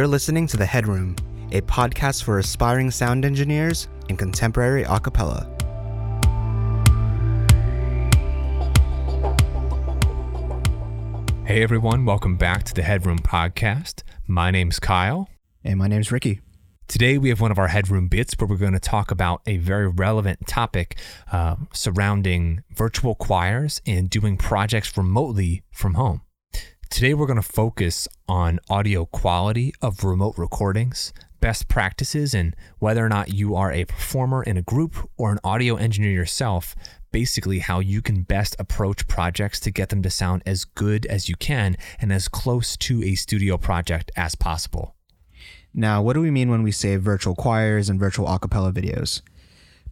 You're listening to The Headroom, a podcast for aspiring sound engineers in contemporary a cappella. Hey everyone, welcome back to the Headroom Podcast. My name's Kyle. And my name's Ricky. Today we have one of our Headroom bits where we're going to talk about a very relevant topic uh, surrounding virtual choirs and doing projects remotely from home. Today, we're going to focus on audio quality of remote recordings, best practices, and whether or not you are a performer in a group or an audio engineer yourself. Basically, how you can best approach projects to get them to sound as good as you can and as close to a studio project as possible. Now, what do we mean when we say virtual choirs and virtual a cappella videos?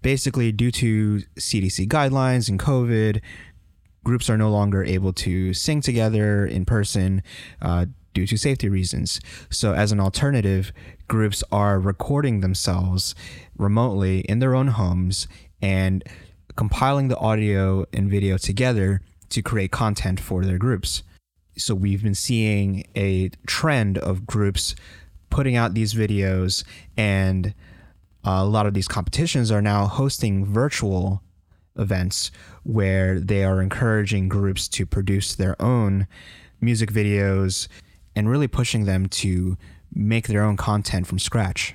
Basically, due to CDC guidelines and COVID, groups are no longer able to sing together in person uh, due to safety reasons. So, as an alternative, groups are recording themselves remotely in their own homes and compiling the audio and video together to create content for their groups. So, we've been seeing a trend of groups putting out these videos, and a lot of these competitions are now hosting virtual events where they are encouraging groups to produce their own music videos and really pushing them to make their own content from scratch.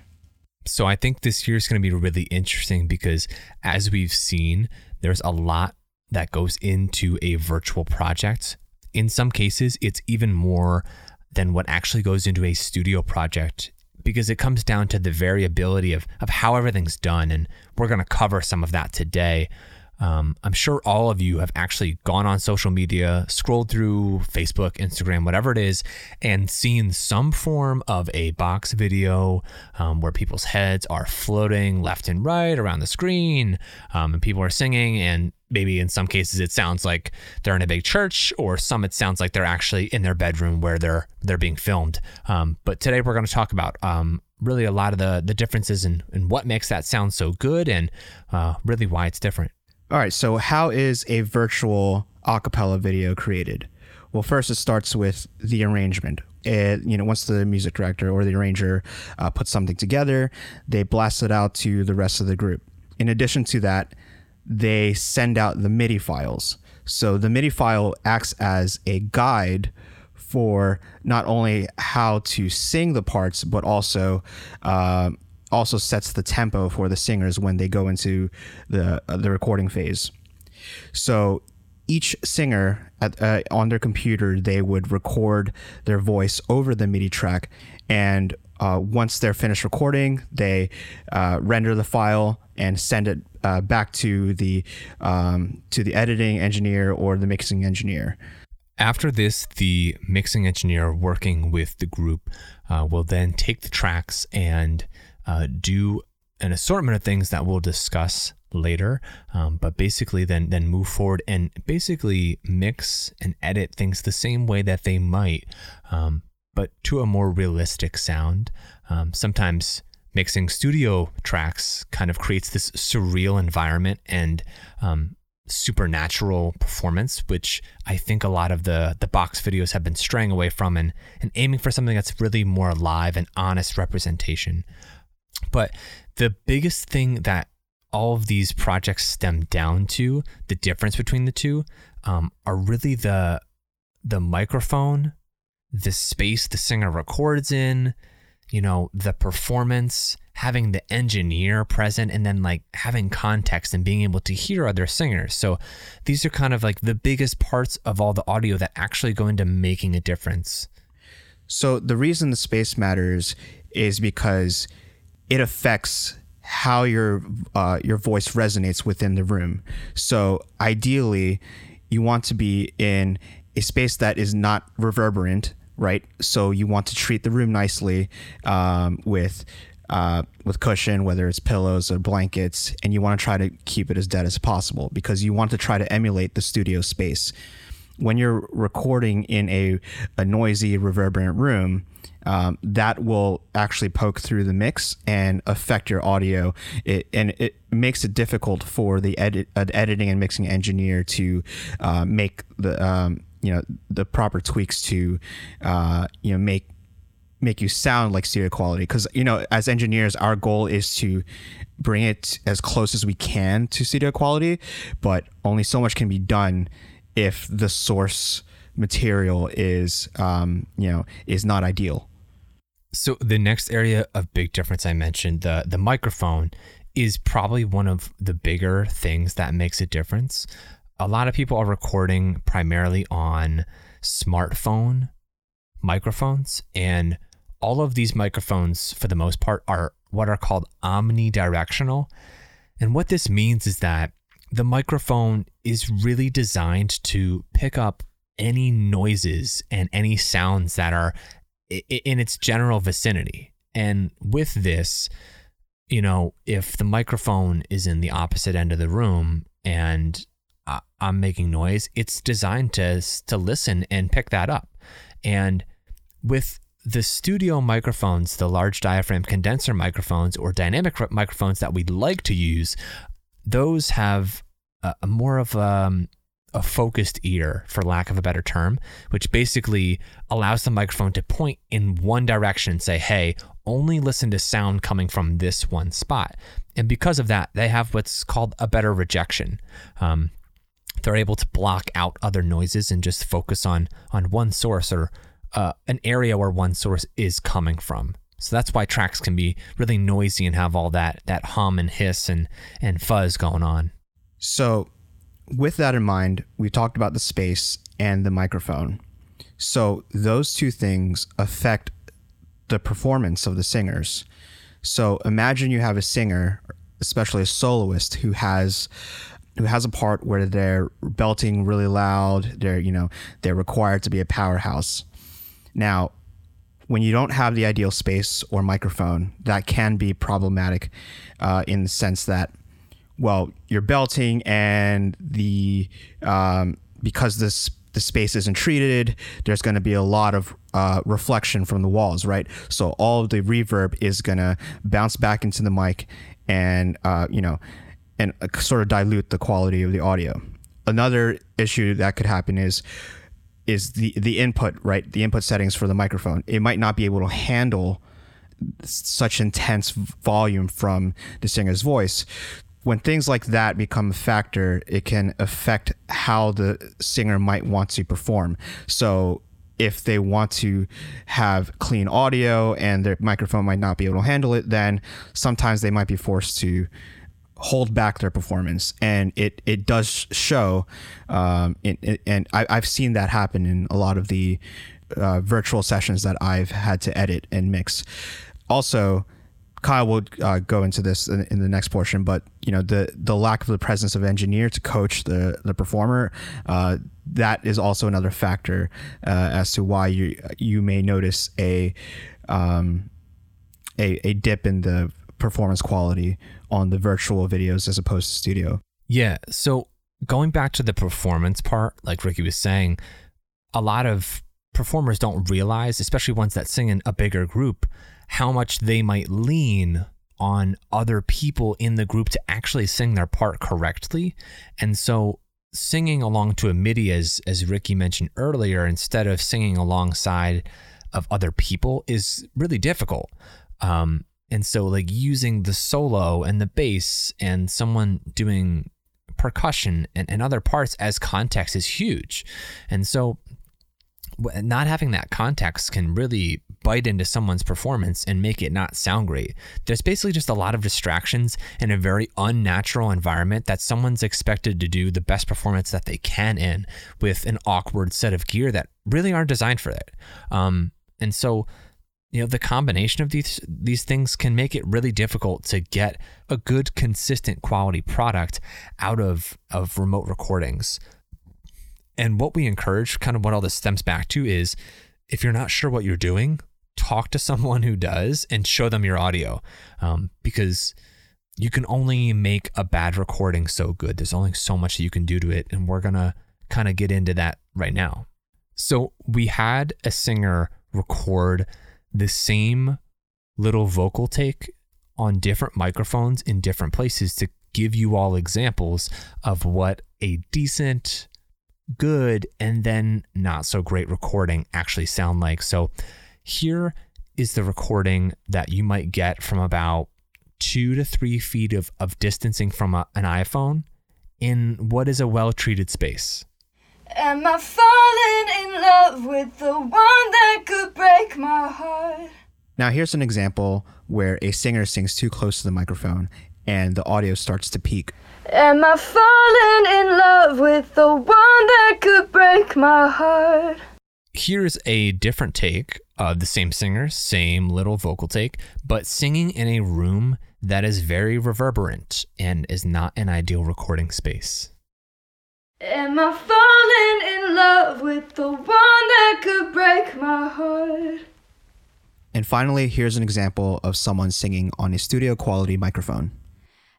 So I think this year is going to be really interesting because as we've seen, there's a lot that goes into a virtual project. In some cases, it's even more than what actually goes into a studio project because it comes down to the variability of, of how everything's done. And we're going to cover some of that today. Um, I'm sure all of you have actually gone on social media, scrolled through Facebook, Instagram, whatever it is, and seen some form of a box video um, where people's heads are floating left and right around the screen, um, and people are singing. And maybe in some cases it sounds like they're in a big church, or some it sounds like they're actually in their bedroom where they're they're being filmed. Um, but today we're going to talk about um, really a lot of the the differences in what makes that sound so good, and uh, really why it's different. All right, so how is a virtual acapella video created? Well, first it starts with the arrangement. It, you know, once the music director or the arranger uh, puts something together, they blast it out to the rest of the group. In addition to that, they send out the MIDI files. So the MIDI file acts as a guide for not only how to sing the parts, but also uh, also sets the tempo for the singers when they go into the uh, the recording phase. So each singer at, uh, on their computer they would record their voice over the MIDI track, and uh, once they're finished recording, they uh, render the file and send it uh, back to the um, to the editing engineer or the mixing engineer. After this, the mixing engineer working with the group uh, will then take the tracks and uh, do an assortment of things that we'll discuss later um, but basically then then move forward and basically mix and edit things the same way that they might um, but to a more realistic sound um, sometimes mixing studio tracks kind of creates this surreal environment and um, supernatural performance, which I think a lot of the the box videos have been straying away from and, and aiming for something that's really more alive and honest representation. But the biggest thing that all of these projects stem down to, the difference between the two, um, are really the the microphone, the space the singer records in, you know, the performance, having the engineer present, and then like having context and being able to hear other singers. So these are kind of like the biggest parts of all the audio that actually go into making a difference. So the reason the space matters is because it affects how your uh, your voice resonates within the room. So ideally, you want to be in a space that is not reverberant, right? So you want to treat the room nicely um, with uh, with cushion, whether it's pillows or blankets, and you want to try to keep it as dead as possible because you want to try to emulate the studio space. When you're recording in a, a noisy, reverberant room, um, that will actually poke through the mix and affect your audio. It, and it makes it difficult for the edit, uh, editing and mixing engineer to uh, make the um, you know the proper tweaks to uh, you know make make you sound like studio quality because you know as engineers our goal is to bring it as close as we can to studio quality but only so much can be done if the source material is um, you know is not ideal so the next area of big difference i mentioned the the microphone is probably one of the bigger things that makes a difference. A lot of people are recording primarily on smartphone microphones and all of these microphones for the most part are what are called omnidirectional. And what this means is that the microphone is really designed to pick up any noises and any sounds that are in its general vicinity and with this you know if the microphone is in the opposite end of the room and I'm making noise, it's designed to to listen and pick that up. And with the studio microphones, the large diaphragm condenser microphones or dynamic microphones that we'd like to use, those have a, a more of a, um, a focused ear, for lack of a better term, which basically allows the microphone to point in one direction and say, hey, only listen to sound coming from this one spot. And because of that, they have what's called a better rejection. Um, they're able to block out other noises and just focus on on one source or uh, an area where one source is coming from. So that's why tracks can be really noisy and have all that that hum and hiss and and fuzz going on. So, with that in mind, we talked about the space and the microphone. So those two things affect the performance of the singers. So imagine you have a singer, especially a soloist, who has who has a part where they're belting really loud. They're you know they're required to be a powerhouse. Now, when you don't have the ideal space or microphone, that can be problematic uh, in the sense that well you're belting and the um, because this the space isn't treated, there's going to be a lot of uh, reflection from the walls, right? So all the reverb is going to bounce back into the mic, and uh, you know, and uh, sort of dilute the quality of the audio. Another issue that could happen is is the the input, right? The input settings for the microphone. It might not be able to handle such intense volume from the singer's voice. When things like that become a factor, it can affect how the singer might want to perform. So if they want to have clean audio and their microphone might not be able to handle it, then sometimes they might be forced to hold back their performance, and it it does show. Um, it, it, and I, I've seen that happen in a lot of the uh, virtual sessions that I've had to edit and mix. Also, Kyle will uh, go into this in, in, the next portion, but you know the the lack of the presence of engineer to coach the the performer uh, that is also another factor uh, as to why you you may notice a um, a, a dip in the performance quality on the virtual videos as opposed to studio. Yeah. So going back to the performance part, like Ricky was saying, a lot of performers don't realize, especially ones that sing in a bigger group, how much they might lean on other people in the group to actually sing their part correctly. And so singing along to a MIDI as as Ricky mentioned earlier instead of singing alongside of other people is really difficult. Um, and so, like using the solo and the bass and someone doing percussion and, and other parts as context is huge. And so, not having that context can really bite into someone's performance and make it not sound great. There's basically just a lot of distractions in a very unnatural environment that someone's expected to do the best performance that they can in with an awkward set of gear that really aren't designed for it. Um, and so you know the combination of these these things can make it really difficult to get a good consistent quality product out of of remote recordings and what we encourage kind of what all this stems back to is if you're not sure what you're doing talk to someone who does and show them your audio. Um, because you can only make a bad recording so good. There's only so much that you can do to it and we're gonna kind of get into that right now. So we had a singer record the same little vocal take on different microphones in different places to give you all examples of what a decent, good, and then not so great recording actually sound like. So here is the recording that you might get from about two to three feet of, of distancing from a, an iPhone in what is a well treated space. Am I falling in love with the one that could break my heart? Now, here's an example where a singer sings too close to the microphone and the audio starts to peak. Am I falling in love with the one that could break my heart? Here's a different take of the same singer, same little vocal take, but singing in a room that is very reverberant and is not an ideal recording space. Am I falling in love with the one that could break my heart? And finally, here's an example of someone singing on a studio quality microphone.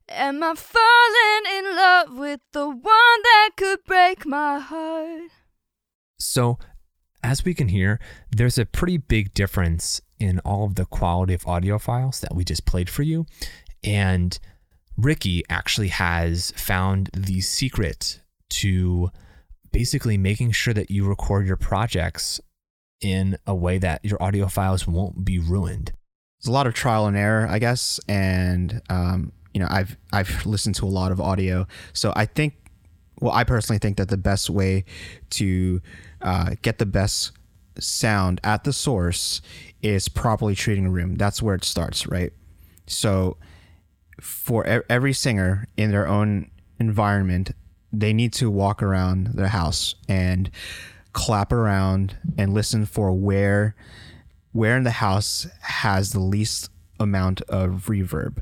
Am I falling in love with the one that could break my heart? So, as we can hear, there's a pretty big difference in all of the quality of audio files that we just played for you. And Ricky actually has found the secret to basically making sure that you record your projects in a way that your audio files won't be ruined. There's a lot of trial and error, I guess, and um, you know, I've I've listened to a lot of audio, so I think, well, I personally think that the best way to uh, get the best sound at the source is properly treating a room. That's where it starts, right? So, for every singer in their own environment, they need to walk around their house and clap around and listen for where where in the house has the least amount of reverb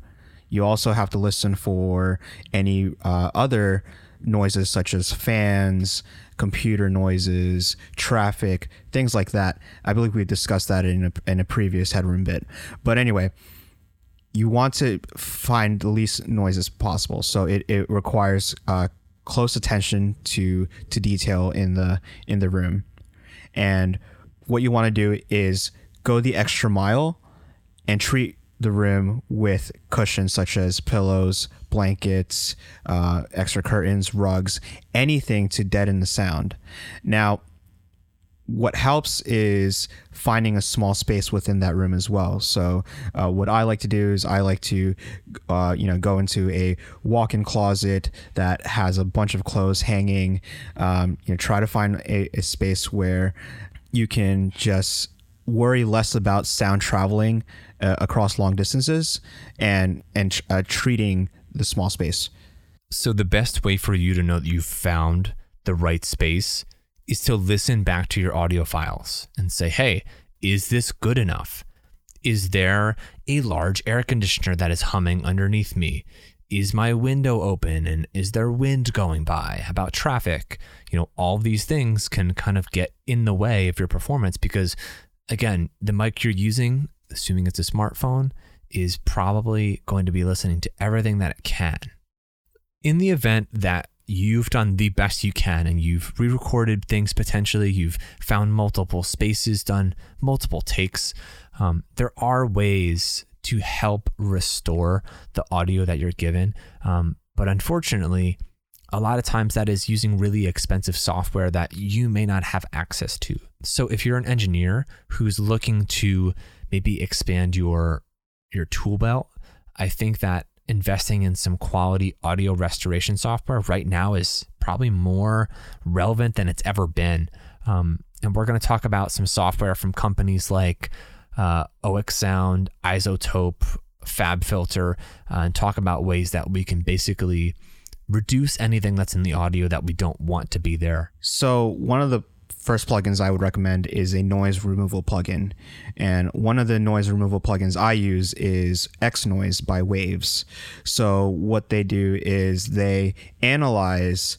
you also have to listen for any uh, other noises such as fans, computer noises, traffic, things like that. I believe we discussed that in a, in a previous headroom bit. But anyway, you want to find the least noises possible. So it, it requires uh, close attention to to detail in the in the room. And what you want to do is go the extra mile and treat the room with cushions such as pillows, blankets, uh, extra curtains, rugs, anything to deaden the sound. Now, what helps is finding a small space within that room as well. So, uh, what I like to do is I like to, uh, you know, go into a walk-in closet that has a bunch of clothes hanging. Um, you know, try to find a, a space where you can just worry less about sound traveling uh, across long distances and and uh, treating the small space. So the best way for you to know that you've found the right space is to listen back to your audio files and say, "Hey, is this good enough? Is there a large air conditioner that is humming underneath me? Is my window open and is there wind going by? About traffic? You know, all these things can kind of get in the way of your performance because again, the mic you're using, assuming it's a smartphone, is probably going to be listening to everything that it can. In the event that you've done the best you can and you've re recorded things potentially, you've found multiple spaces, done multiple takes, um, there are ways to help restore the audio that you're given. Um, but unfortunately, a lot of times that is using really expensive software that you may not have access to. So if you're an engineer who's looking to maybe expand your your tool belt, I think that investing in some quality audio restoration software right now is probably more relevant than it's ever been. Um, and we're going to talk about some software from companies like uh, OX Sound, iZotope, FabFilter, uh, and talk about ways that we can basically reduce anything that's in the audio that we don't want to be there. So, one of the first plugins I would recommend is a noise removal plugin. And one of the noise removal plugins I use is X Noise by Waves. So, what they do is they analyze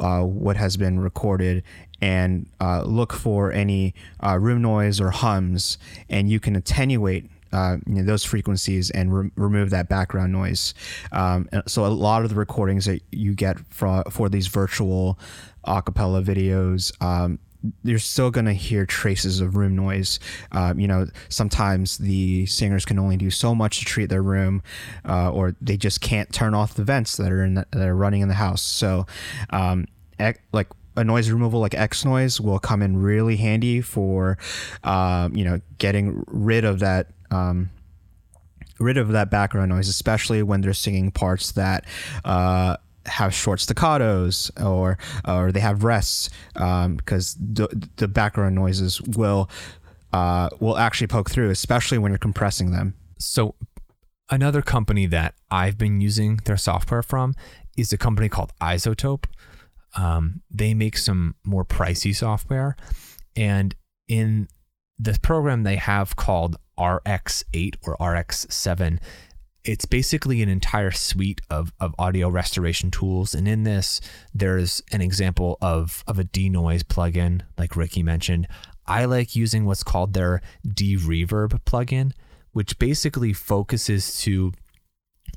uh, what has been recorded and uh, look for any uh, room noise or hums, and you can attenuate uh, you know, those frequencies and re- remove that background noise. Um, so a lot of the recordings that you get for for these virtual acapella videos. Um, you're still going to hear traces of room noise. Um, you know, sometimes the singers can only do so much to treat their room, uh, or they just can't turn off the vents that are in the, that are running in the house. So, um, ec- like a noise removal like X Noise will come in really handy for, um, you know, getting rid of that. Um, rid of that background noise, especially when they're singing parts that uh, have short staccatos or or they have rests, because um, the the background noises will uh, will actually poke through, especially when you're compressing them. So, another company that I've been using their software from is a company called iZotope. Um, they make some more pricey software, and in the program they have called RX8 or RX7, it's basically an entire suite of, of audio restoration tools. And in this, there's an example of, of a denoise plugin, like Ricky mentioned. I like using what's called their de-reverb plugin, which basically focuses to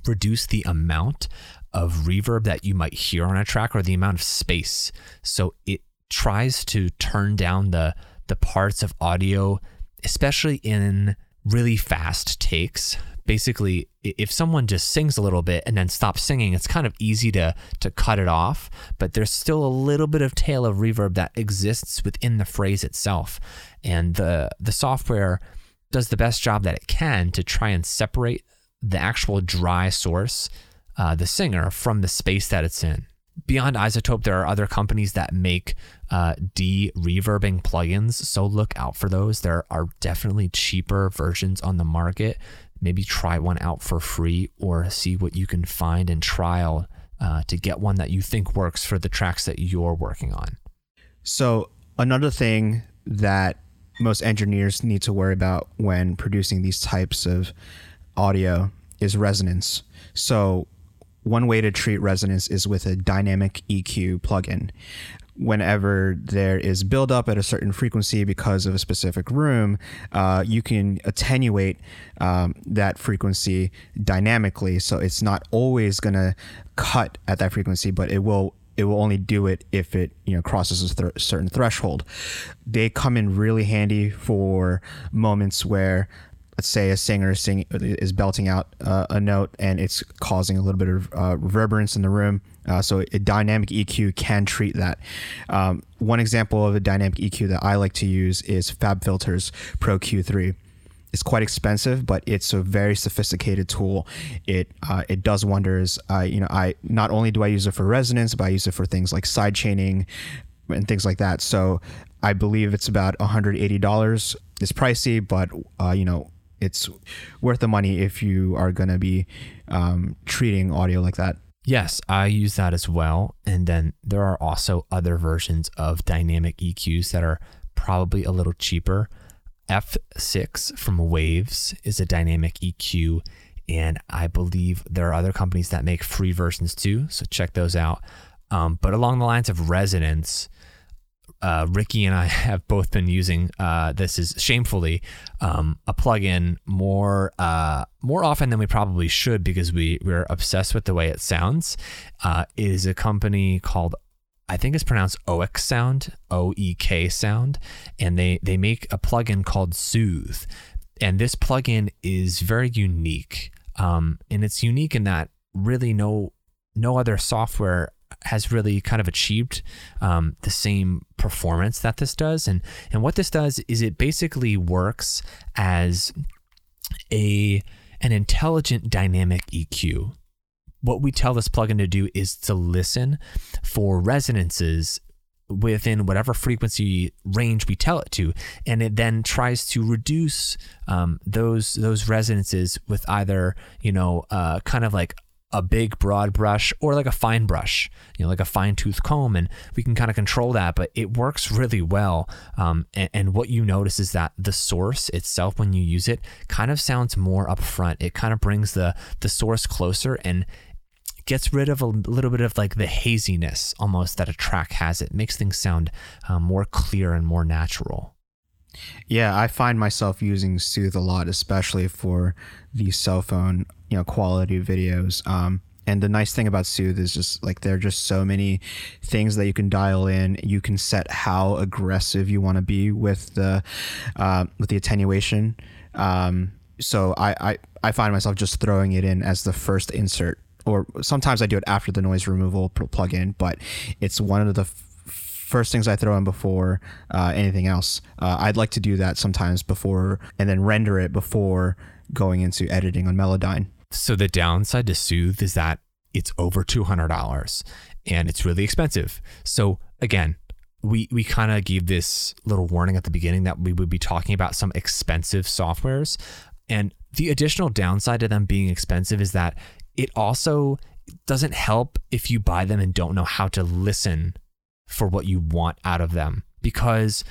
reduce the amount of reverb that you might hear on a track or the amount of space. So it tries to turn down the the parts of audio, especially in really fast takes. Basically, if someone just sings a little bit and then stops singing, it's kind of easy to to cut it off, but there's still a little bit of tail of reverb that exists within the phrase itself. And the the software does the best job that it can to try and separate the actual dry source, uh, the singer, from the space that it's in. Beyond iZotope, there are other companies that make uh, de-reverbing plugins, so look out for those. There are definitely cheaper versions on the market. Maybe try one out for free or see what you can find and trial uh, to get one that you think works for the tracks that you're working on. So, another thing that most engineers need to worry about when producing these types of audio is resonance. So, one way to treat resonance is with a dynamic EQ plugin. Whenever there is buildup at a certain frequency because of a specific room, uh, you can attenuate um, that frequency dynamically. So it's not always going to cut at that frequency, but it will it will only do it if it you know crosses a th- certain threshold. They come in really handy for moments where let's say a singer sing, is belting out uh, a note and it's causing a little bit of uh, reverberance in the room. Uh, so a dynamic EQ can treat that. Um, one example of a dynamic EQ that I like to use is FabFilter's Pro Q3. It's quite expensive, but it's a very sophisticated tool. It uh, it does wonders. I you know I not only do I use it for resonance, but I use it for things like side chaining and things like that. So I believe it's about $180. It's pricey, but uh, you know it's worth the money if you are going to be um, treating audio like that. Yes, I use that as well. And then there are also other versions of dynamic EQs that are probably a little cheaper. F6 from Waves is a dynamic EQ. And I believe there are other companies that make free versions too. So check those out. Um, but along the lines of resonance, uh, Ricky and I have both been using uh, this is shamefully um, a plugin more uh, more often than we probably should because we we're obsessed with the way it sounds. Uh, it is a company called I think it's pronounced OEK Sound O E K Sound, and they they make a plugin called Soothe, and this plugin is very unique. Um, and it's unique in that really no no other software has really kind of achieved um, the same performance that this does. And and what this does is it basically works as a an intelligent dynamic EQ. What we tell this plugin to do is to listen for resonances within whatever frequency range we tell it to, and it then tries to reduce um, those those resonances with either you know uh, kind of like a big broad brush or like a fine brush, you know, like a fine tooth comb, and we can kind of control that. But it works really well. Um, and, and, what you notice is that the source itself, when you use it, kind of sounds more upfront. It kind of brings the the source closer and gets rid of a little bit of like the haziness almost that a track has. It makes things sound um, more clear and more natural. Yeah, I find myself using Soothe a lot, especially for the cell phone, you know, quality videos. Um, and the nice thing about Soothe is just like there are just so many things that you can dial in. You can set how aggressive you want to be with the uh, with the attenuation. Um, so I, I I find myself just throwing it in as the first insert, or sometimes I do it after the noise removal plugin. But it's one of the first things I throw in before uh, anything else. Uh, I'd like to do that sometimes before and then render it before going into editing on Melodyne. So the downside to Soothe is that it's over $200 and it's really expensive. So again, we we kind of gave this little warning at the beginning that we would be talking about some expensive softwares and the additional downside to them being expensive is that it also doesn't help if you buy them and don't know how to listen for what you want out of them because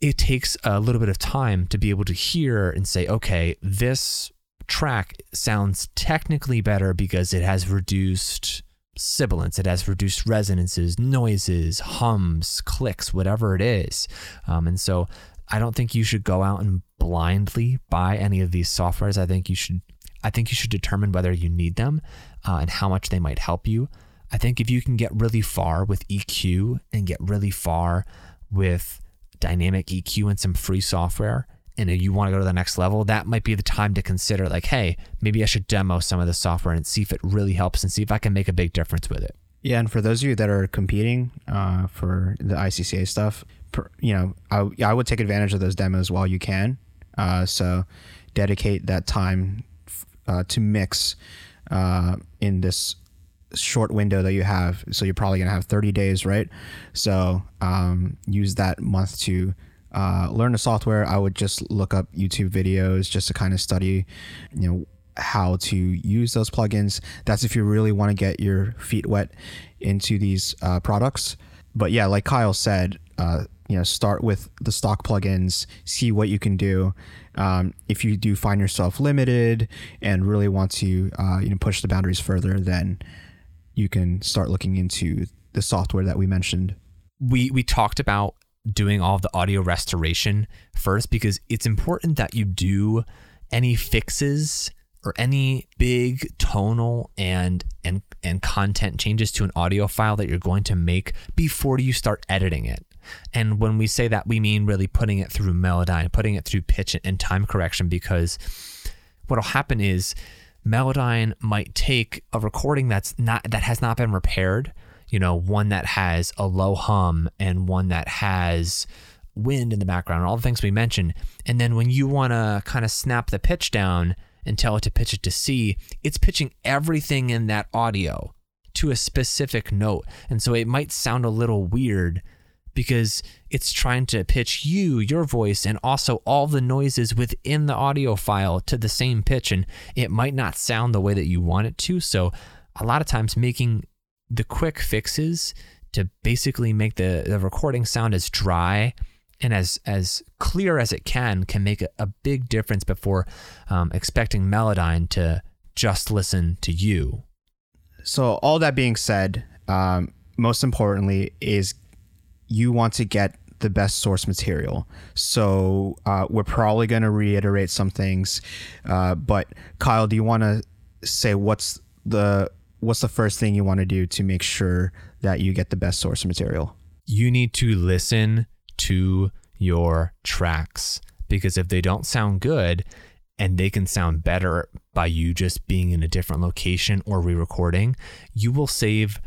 it takes a little bit of time to be able to hear and say, okay, this track sounds technically better because it has reduced sibilance, it has reduced resonances, noises, hums, clicks, whatever it is. Um, and so I don't think you should go out and blindly buy any of these softwares. I think you should. I think you should determine whether you need them uh, and how much they might help you. I think if you can get really far with EQ and get really far with dynamic EQ and some free software, and you want to go to the next level, that might be the time to consider like, hey, maybe I should demo some of the software and see if it really helps and see if I can make a big difference with it. Yeah, and for those of you that are competing uh, for the ICCA stuff, per, you know, I, I would take advantage of those demos while you can. Uh, so dedicate that time uh, to mix uh, in this short window that you have. So you're probably gonna have 30 days, right? So um, use that month to uh, learn the software. I would just look up YouTube videos just to kind of study, you know, how to use those plugins. That's if you really want to get your feet wet into these uh, products. But yeah, like Kyle said, uh, you know, start with the stock plugins, see what you can do. Um, if you do find yourself limited and really want to, uh, you know, push the boundaries further, then you can start looking into the software that we mentioned. We we talked about doing all of the audio restoration first because it's important that you do any fixes or any big tonal and and and content changes to an audio file that you're going to make before you start editing it. And when we say that, we mean really putting it through Melodyne, putting it through pitch and time correction, because what'll happen is Melodyne might take a recording that's not that has not been repaired, you know, one that has a low hum and one that has wind in the background, all the things we mentioned. And then when you want to kind of snap the pitch down and tell it to pitch it to C, it's pitching everything in that audio to a specific note. And so it might sound a little weird because it's trying to pitch you, your voice, and also all the noises within the audio file to the same pitch. And it might not sound the way that you want it to. So, a lot of times, making the quick fixes to basically make the, the recording sound as dry and as as clear as it can can make a, a big difference before um, expecting Melodyne to just listen to you. So all that being said, um, most importantly is you want to get the best source material. So uh, we're probably going to reiterate some things, uh, but Kyle, do you want to say what's the what's the first thing you want to do to make sure that you get the best source material? You need to listen to your tracks because if they don't sound good and they can sound better by you just being in a different location or re-recording, you will save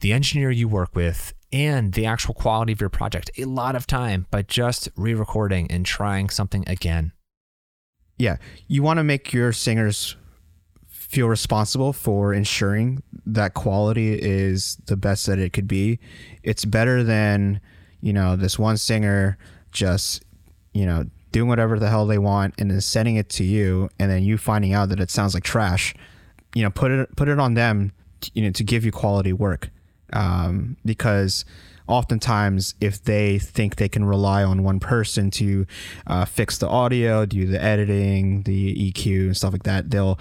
the engineer you work with and the actual quality of your project a lot of time by just re recording and trying something again. Yeah. You want to make your singers feel responsible for ensuring that quality is the best that it could be. It's better than, you know, this one singer just, you know, doing whatever the hell they want and then sending it to you and then you finding out that it sounds like trash. You know, put it put it on them, you know, to give you quality work um, because oftentimes if they think they can rely on one person to uh, fix the audio do the editing the eq and stuff like that they'll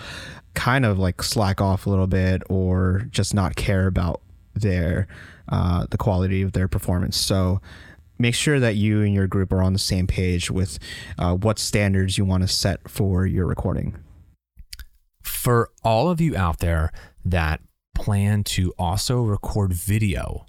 kind of like slack off a little bit or just not care about their uh, the quality of their performance. So make sure that you and your group are on the same page with uh, what standards you want to set for your recording. For all of you out there that plan to also record video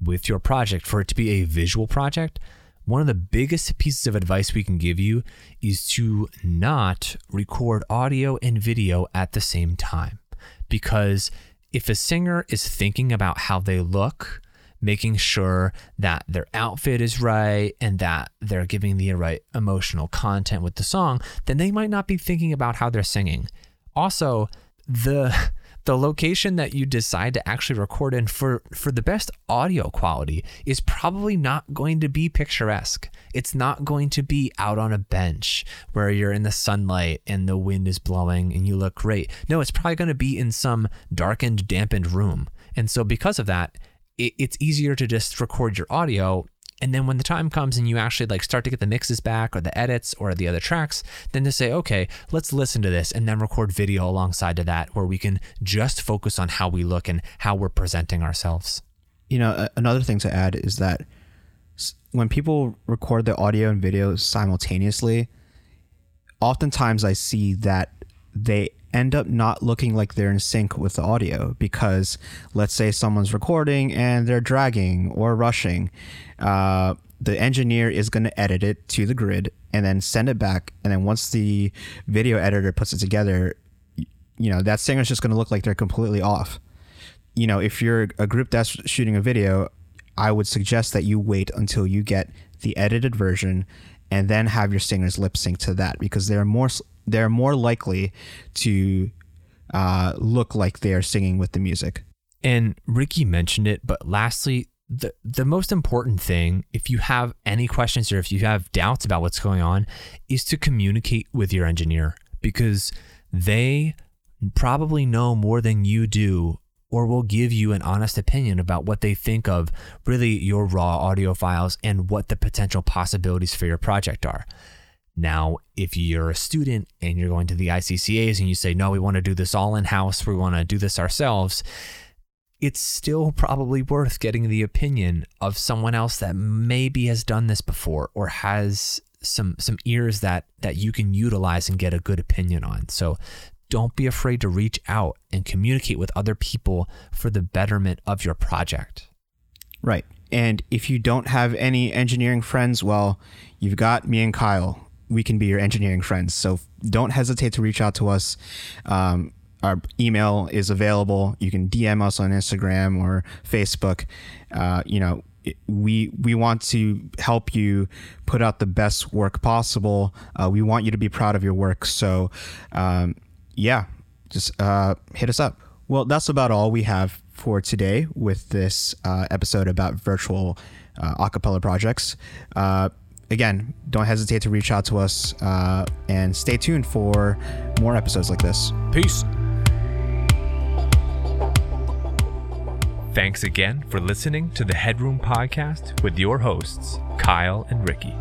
with your project for it to be a visual project, one of the biggest pieces of advice we can give you is to not record audio and video at the same time. Because if a singer is thinking about how they look, making sure that their outfit is right and that they're giving the right emotional content with the song, then they might not be thinking about how they're singing. Also, the the location that you decide to actually record in for for the best audio quality is probably not going to be picturesque. It's not going to be out on a bench where you're in the sunlight and the wind is blowing and you look great. No, it's probably going to be in some darkened, dampened room. And so because of that, it, it's easier to just record your audio and then when the time comes and you actually like start to get the mixes back or the edits or the other tracks, then to say, okay, let's listen to this and then record video alongside to that where we can just focus on how we look and how we're presenting ourselves. You know, another thing to add is that when people record the audio and video simultaneously, oftentimes I see that they end up not looking like they're in sync with the audio because let's say someone's recording and they're dragging or rushing uh, the engineer is going to edit it to the grid and then send it back. And then once the video editor puts it together, you know, that singer's just going to look like they're completely off. You know, if you're a group that's shooting a video, I would suggest that you wait until you get the edited version and then have your singers lip sync to that because they're more they're more likely to uh, look like they're singing with the music. And Ricky mentioned it, but lastly, the the most important thing if you have any questions or if you have doubts about what's going on is to communicate with your engineer because they probably know more than you do or will give you an honest opinion about what they think of really your raw audio files and what the potential possibilities for your project are. Now, if you're a student and you're going to the ICCAs and you say, no, we want to do this all in house, we want to do this ourselves, it's still probably worth getting the opinion of someone else that maybe has done this before or has some some ears that that you can utilize and get a good opinion on. So don't be afraid to reach out and communicate with other people for the betterment of your project. Right. And if you don't have any engineering friends, well, you've got me and Kyle. We can be your engineering friends. So don't hesitate to reach out to us. Um, our email is available. You can DM us on Instagram or Facebook. Uh, you know, we we want to help you put out the best work possible. Uh, we want you to be proud of your work. So, um, yeah, just uh, hit us up. Well, that's about all we have for today with this uh, episode about virtual uh, acapella projects. Uh, again, don't hesitate to reach out to us and stay tuned for more episodes like this. Peace. Thanks again for listening to the Headroom Podcast with your hosts, Kyle and Ricky.